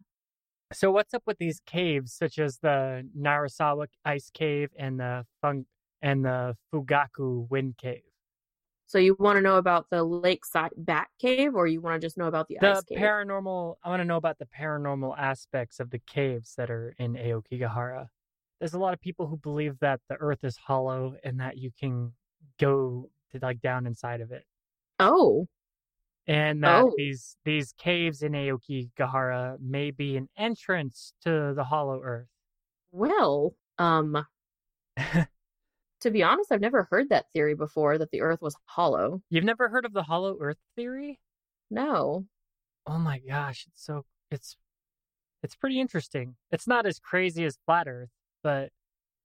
so what's up with these caves, such as the Narasawa Ice Cave and the Fung and the Fugaku Wind Cave? So you want to know about the lakeside bat cave, or you want to just know about the, The ice cave? paranormal. I want to know about the paranormal aspects of the caves that are in Aokigahara. There's a lot of people who believe that the Earth is hollow and that you can go like down inside of it. oh, and that Oh. these these caves in Aoki Aokigahara may be an entrance to the Hollow Earth. well, um, to be honest, I've never heard that theory before that the Earth was hollow. You've never heard of the Hollow Earth theory? No. Oh my gosh, it's so it's it's pretty interesting. It's not as crazy as flat Earth, but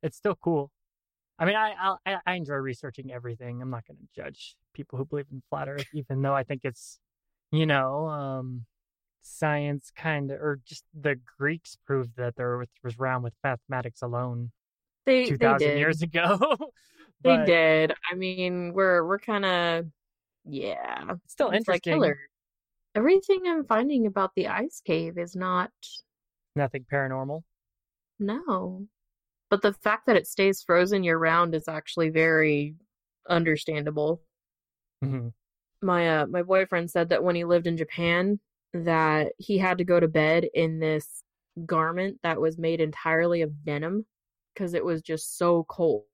it's still cool. I mean, I I, I enjoy researching everything. I'm not going to judge people who believe in flat Earth, even though I think it's, you know, um, science kind of, or just the Greeks proved that the Earth was round with mathematics alone. They two thousand years ago. They did. I mean, we're we're kind of yeah. Still It's like interesting. killer. Everything I'm finding about the ice cave is not Nothing paranormal. no. But the fact that it stays frozen year round is actually very understandable. hmm my uh, my boyfriend said that when he lived in Japan that he had to go to bed in this garment that was made entirely of denim because it was just so cold.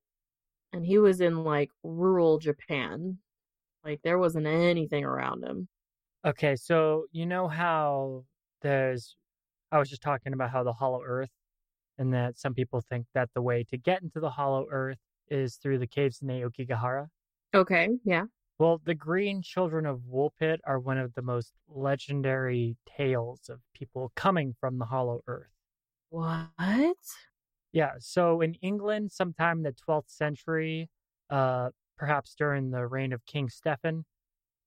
And he was in like rural Japan. Like there wasn't anything around him. Okay, so you know how there's I was just talking about how the hollow earth and that some people think that the way to get into the hollow earth is through the caves in Aokigahara. Okay, yeah. Well, the Green Children of Woolpit are one of the most legendary tales of people coming from the Hollow Earth. What? Yeah, so in England, sometime in the 12th century, uh, perhaps during the reign of King Stephen,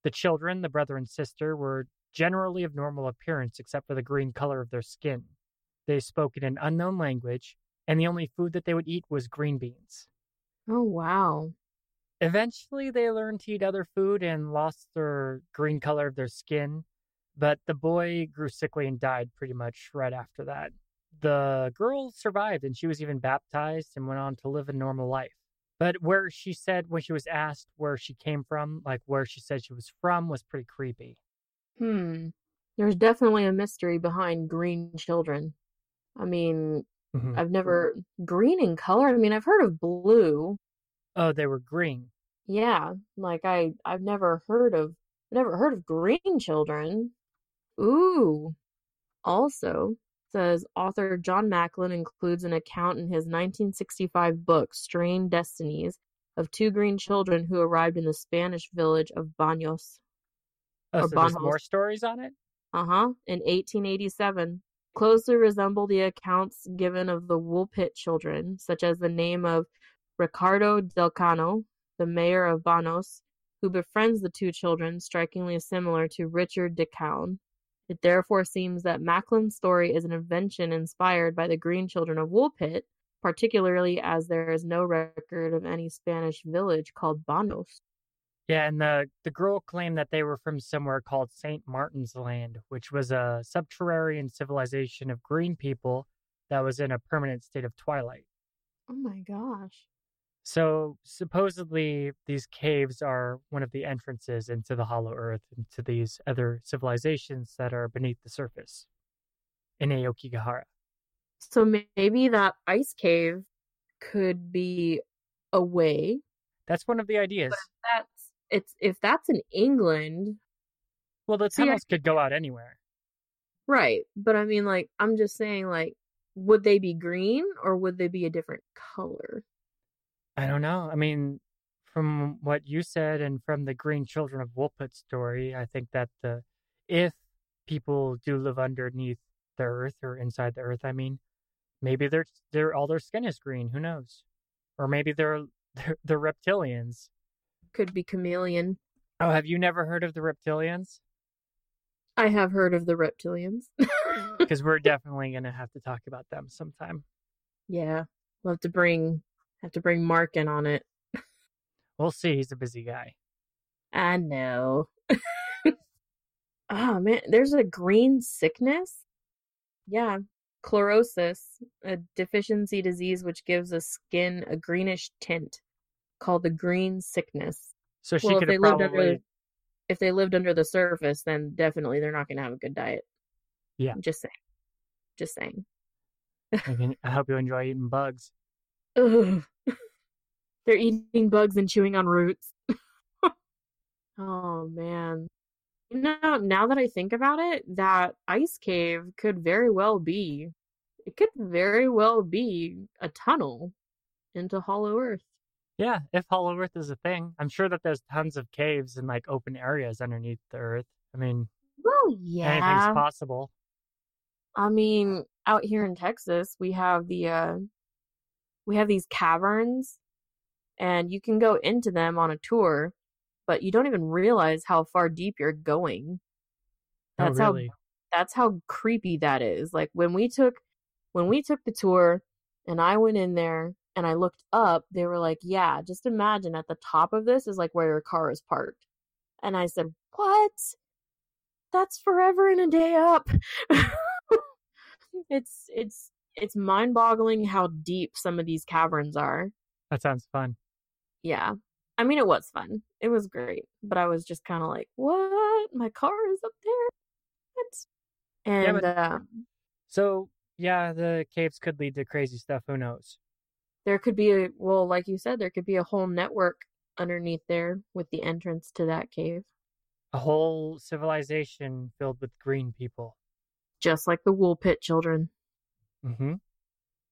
the children, the brother and sister, were generally of normal appearance except for the green color of their skin. They spoke in an unknown language, and the only food that they would eat was green beans. Oh, wow. Eventually, they learned to eat other food and lost their green color of their skin, but the boy grew sickly and died pretty much right after that. The girl survived and she was even baptized and went on to live a normal life. But where she said, when she was asked where she came from, like where she said she was from, was pretty creepy. Hmm. There's definitely a mystery behind green children. I mean, Mhm. I've never green in color. I mean, I've heard of blue. Oh, they were green. Yeah, like I I've never heard of never heard of green children. Ooh. Also, says author John Macklin includes an account in his 1965 book Strange Destinies of two green children who arrived in the Spanish village of Baños. Oh, so there's more stories on it? Uh-huh, in 1887. Closely resemble the accounts given of the Woolpit children, such as the name of Ricardo Del Cano, the mayor of Banos, who befriends the two children, strikingly similar to Richard de Calne. It therefore seems that Macklin's story is an invention inspired by the Green Children of Woolpit, particularly as there is no record of any Spanish village called Banos. Yeah, and the, the girl claimed that they were from somewhere called St. Martin's Land, which was a subterranean civilization of green people that was in a permanent state of twilight. Oh my gosh. So supposedly these caves are one of the entrances into the Hollow Earth, into these other civilizations that are beneath the surface in Aokigahara. So maybe that ice cave could be a way. That's one of the ideas. That's it's if that's in England, Well, the See, I- could go out anywhere. right? But I mean, like, I'm just saying, like, would they be green or would they be a different color? I don't know. I mean, from what you said and from the Green Children of Woolpit story, I think that the if people do live underneath the earth or inside the earth, I mean, maybe they're they're all their skin is green. Who knows? Or maybe they're they're, they're reptilians. Could be chameleon. Oh, have you never heard of the reptilians? I have heard of the reptilians. Because we're definitely gonna have to talk about them sometime. yeah, we'll have to bring have to bring Mark in on it. We'll see. He's a busy guy. I know. oh man, there's a green sickness. Yeah, chlorosis, a deficiency disease which gives a skin a greenish tint, called the green sickness. So she well, if could they have lived probably under if they lived under the surface, then definitely they're not going to have a good diet. Yeah. just saying. Just saying. I, can, I hope you enjoy eating bugs. Ugh. They're eating bugs and chewing on roots. oh man. You know, now that I think about it, that ice cave could very well be it could very well be a tunnel into Hollow Earth. Yeah, if Hollow Earth is a thing, I'm sure that there's tons of caves and like open areas underneath the Earth. I mean, Well, anything's yeah. possible. I mean, out here in Texas, we have the uh we have these caverns and you can go into them on a tour, but you don't even realize how far deep you're going. That's oh, how that's how creepy that is. Like when we took when we took the tour and I went in there and I looked up, they were like, "Yeah, just imagine at the top of this is like where your car is parked." And I said, "What? That's forever and a day up." it's it's it's mind-boggling how deep some of these caverns are. That sounds fun. Yeah. I mean, it was fun. It was great, but I was just kind of like, "What? My car is up there? What?" Yeah, And but- um, So yeah, the caves could lead to crazy stuff. Who knows? There could be a well, like you said, there could be a whole network underneath there with the entrance to that cave, A whole civilization filled with green people. just like the Woolpit children. mm-hmm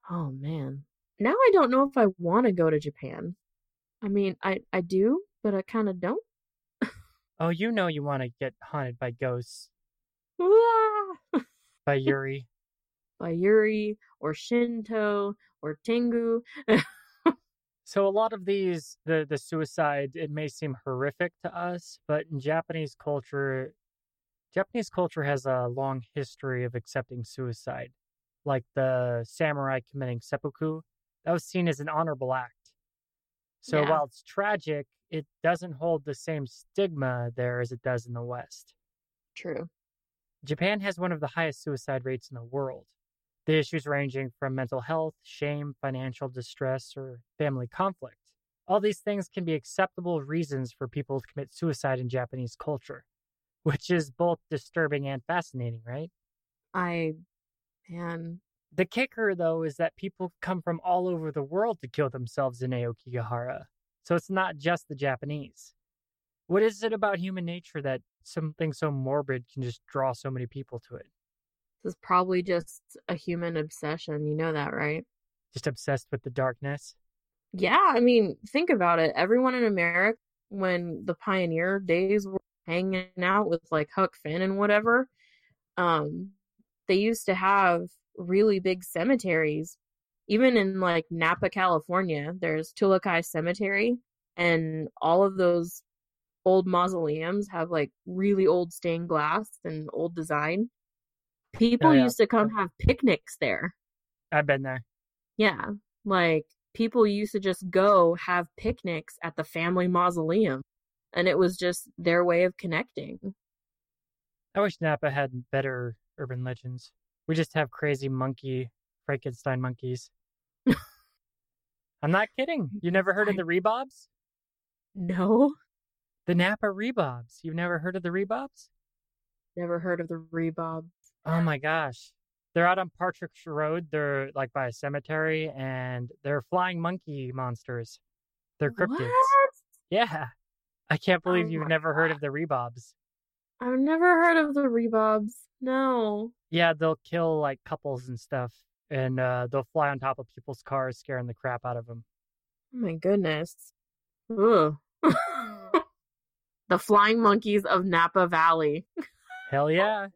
Oh man. Now I don't know if I want to go to Japan. I mean, I I do, but I kind of don't. Oh, you know you want to get haunted by ghosts Ah! by Yuri. By Yuri or Shinto or Tengu. So a lot of these, the the suicide, it may seem horrific to us, but in Japanese culture, Japanese culture has a long history of accepting suicide, like the samurai committing seppuku. That was seen as an honorable act. So Yeah. while it's tragic, it doesn't hold the same stigma there as it does in the West. True. Japan has one of the highest suicide rates in the world. The issues ranging from mental health, shame, financial distress, or family conflict. All these things can be acceptable reasons for people to commit suicide in Japanese culture, which is both disturbing and fascinating, right? I man, The kicker, though, is that people come from all over the world to kill themselves in Aokigahara. So it's not just the Japanese. What is it about human nature that something so morbid can just draw so many people to it? This is probably just a human obsession. You know that, right? Just obsessed with the darkness? Yeah, I mean, think about it. Everyone in America, when the pioneer days were hanging out with like Huck Finn and whatever, um, they used to have really big cemeteries. Even in like Napa, California, there's Tulocay Cemetery, and all of those old mausoleums have like really old stained glass and old design. People oh, yeah. used to come have picnics there. I've been there. Yeah. Like people used to just go have picnics at the family mausoleum. And it was just their way of connecting. I wish Napa had better urban legends. We just have crazy monkey, Frankenstein monkeys. I'm not kidding. You never heard of the Rebobs? No, The Napa Rebobs. You've never heard of the Rebobs? never heard of the Rebob. Oh my gosh. They're out on Partrick Road. They're like by a cemetery and they're flying monkey monsters. They're cryptids. What? Yeah. I can't believe Oh you've never heard of the Rebobs. I've never heard of the Rebobs. No. Yeah, they'll kill like couples and stuff and uh, they'll fly on top of people's cars, scaring the crap out of them. Oh my goodness. Ugh. the flying monkeys of Napa Valley. Hell yeah.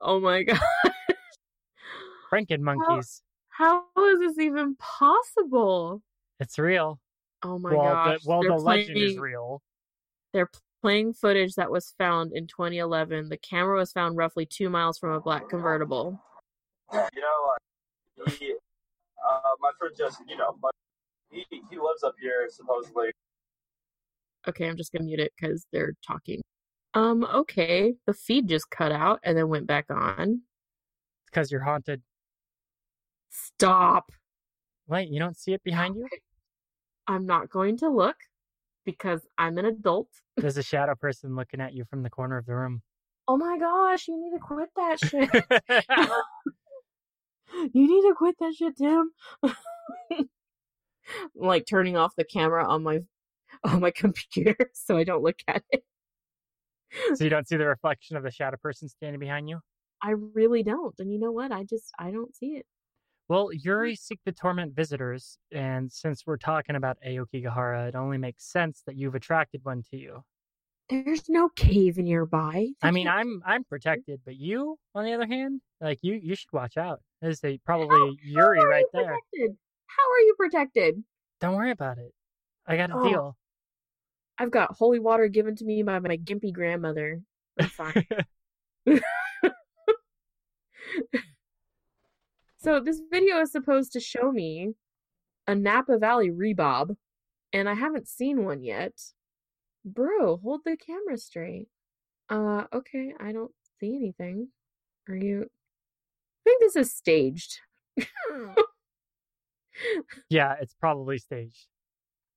Oh my god. Franken monkeys. How is this even possible? It's real. Oh my well, gosh. the, well, They're the legend is playing- real. They're playing footage that was found in 2011. The camera was found roughly two miles from a black convertible. You know, uh, he, uh, my friend Justin, you know, my, he he lives up here supposedly. Okay, I'm just gonna mute it because they're talking. Um, okay. The feed just cut out and then went back on. It's because you're haunted. Stop. Wait, you don't see it behind you? I'm not going to look because I'm an adult. There's a shadow person looking at you from the corner of the room. Oh my gosh, you need to quit that shit. you need to quit that shit, Tim. Like turning off the camera on my on my computer so I don't look at it. so you don't see the reflection of the shadow person standing behind you? I really don't. And you know what? I just I don't see it. Well, Yuri seek to torment visitors, and since we're talking about Aoki Aokigahara, it only makes sense that you've attracted one to you. There's no cave nearby. I mean, I'm I'm protected, but you, on the other hand, like you, you should watch out. There's a probably How- Yuri how right there. Protected? How are you protected? Don't worry about it. I got a Oh. deal. I've got holy water given to me by my gimpy grandmother. I'm fine. so this video is supposed to show me a Napa Valley rebob, and I haven't seen one yet. Bro, hold the camera straight. Uh, okay, I don't see anything. Are you? I think this is staged. yeah, it's probably staged.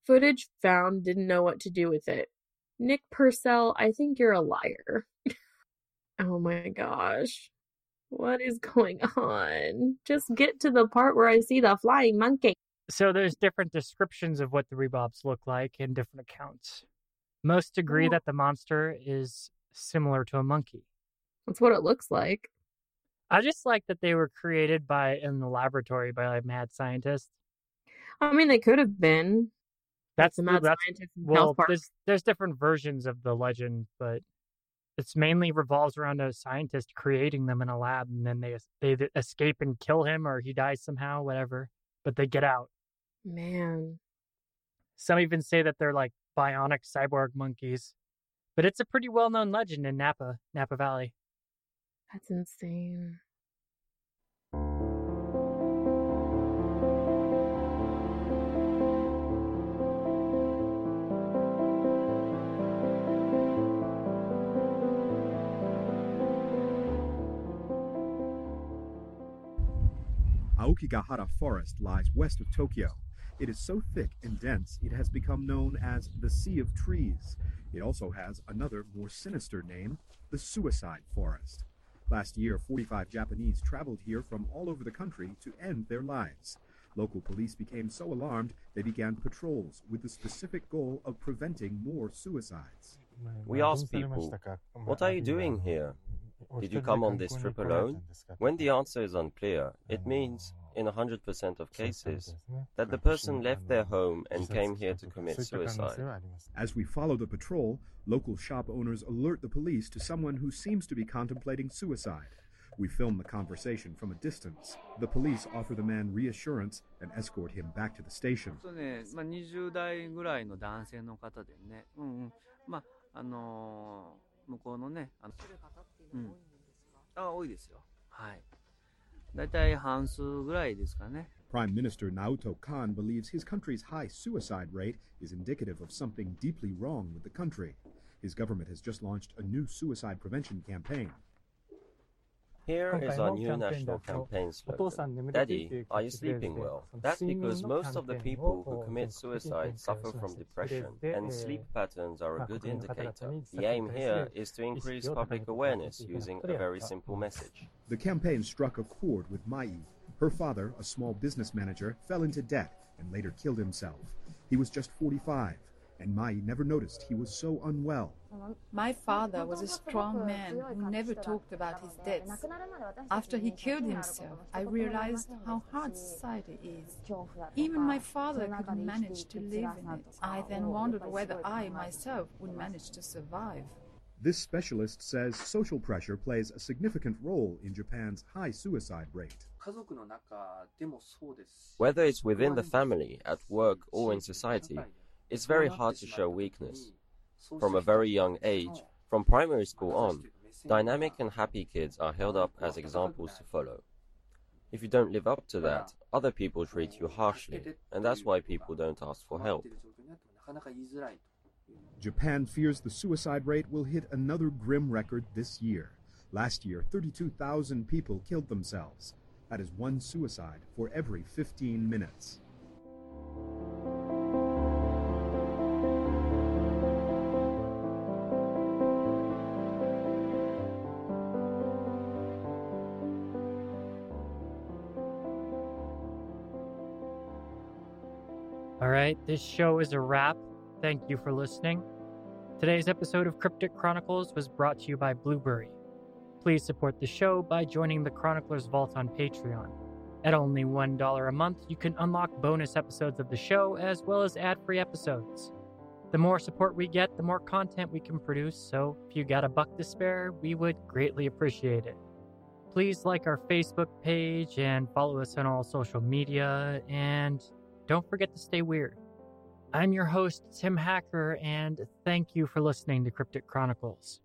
Footage found didn't know what to do with it. Nick Purcell, I think you're a liar. oh my gosh. What is going on? Just get to the part where I see the flying monkey. So there's different descriptions of what the rebobs look like in different accounts. Most agree Oh. that the monster is similar to a monkey. That's what it looks like. I just like that they were created by in the laboratory by like mad scientists. I mean, they could have been. That's the mad that's scientist in well, there's there's different versions of the legend, but it's mainly revolves around a scientist creating them in a lab, and then they they escape and kill him, or he dies somehow, whatever. But they get out. Man, Some even say that they're like bionic cyborg monkeys, but it's a pretty well known legend in Napa Napa Valley. that's insane. Aokigahara Forest lies west of Tokyo. It is so thick and dense it has become known as the Sea of Trees. It also has another more sinister name, the Suicide Forest. Last year, 45 Japanese traveled here from all over the country to end their lives. Local police became so alarmed they began patrols with the specific goal of preventing more suicides. We ask people, what are you doing here? Did you come on this trip alone? When the answer is unclear, it means, in 100% of cases, that the person left their home and came here to commit suicide. As we follow the patrol, local shop owners alert the police to someone who seems to be contemplating suicide. We film the conversation from a distance. The police offer the man reassurance and escort him back to the station. そうね、まあ、20代ぐらいの男性の方でね、うんうん、まあ、あのー向こうのね、あのうん、あ多いですよ。はい。だいたい半数ぐらいですかね。 Prime Minister Naoto Kan believes his country's high suicide rate is indicative of something deeply wrong with the country. His government has just launched a new suicide prevention campaign. Here is our new national campaign slogan. Daddy, are you sleeping well? That's because most of the people who commit suicide suffer from depression, and sleep patterns are a good indicator. The aim here is to increase public awareness using a very simple message. The campaign struck a chord with Mai. Her father, a small business manager, fell into debt and later killed himself. He was just 45, and Mai never noticed he was so unwell. My father was a strong man who never talked about his debts. After he killed himself, I realized how hard society is. Even my father couldn't manage to live in it. I then wondered whether I myself would manage to survive. This specialist says social pressure plays a significant role in Japan's high suicide rate. Whether it's within the family, at work, or in society, it's very hard to show weakness from a very young age, from primary school on, dynamic and happy kids are held up as examples to follow. If you don't live up to that, other people treat you harshly, and that's why people don't ask for help. Japan fears the suicide rate will hit another grim record this year. Last year, 32,000 people killed themselves. That is one suicide for every 15 minutes. Right, this show is a wrap. Thank you for listening. Today's episode of Cryptic Chronicles was brought to you by Blueberry. Please support the show by joining the Chroniclers Vault on Patreon. At only $1 a month, you can unlock bonus episodes of the show as well as ad free episodes. The more support we get, the more content we can produce, so if you got a buck to spare, we would greatly appreciate it. Please like our Facebook page and follow us on all social media, and don't forget to stay weird. I'm your host, Tim Hacker, and thank you for listening to Cryptic Chronicles.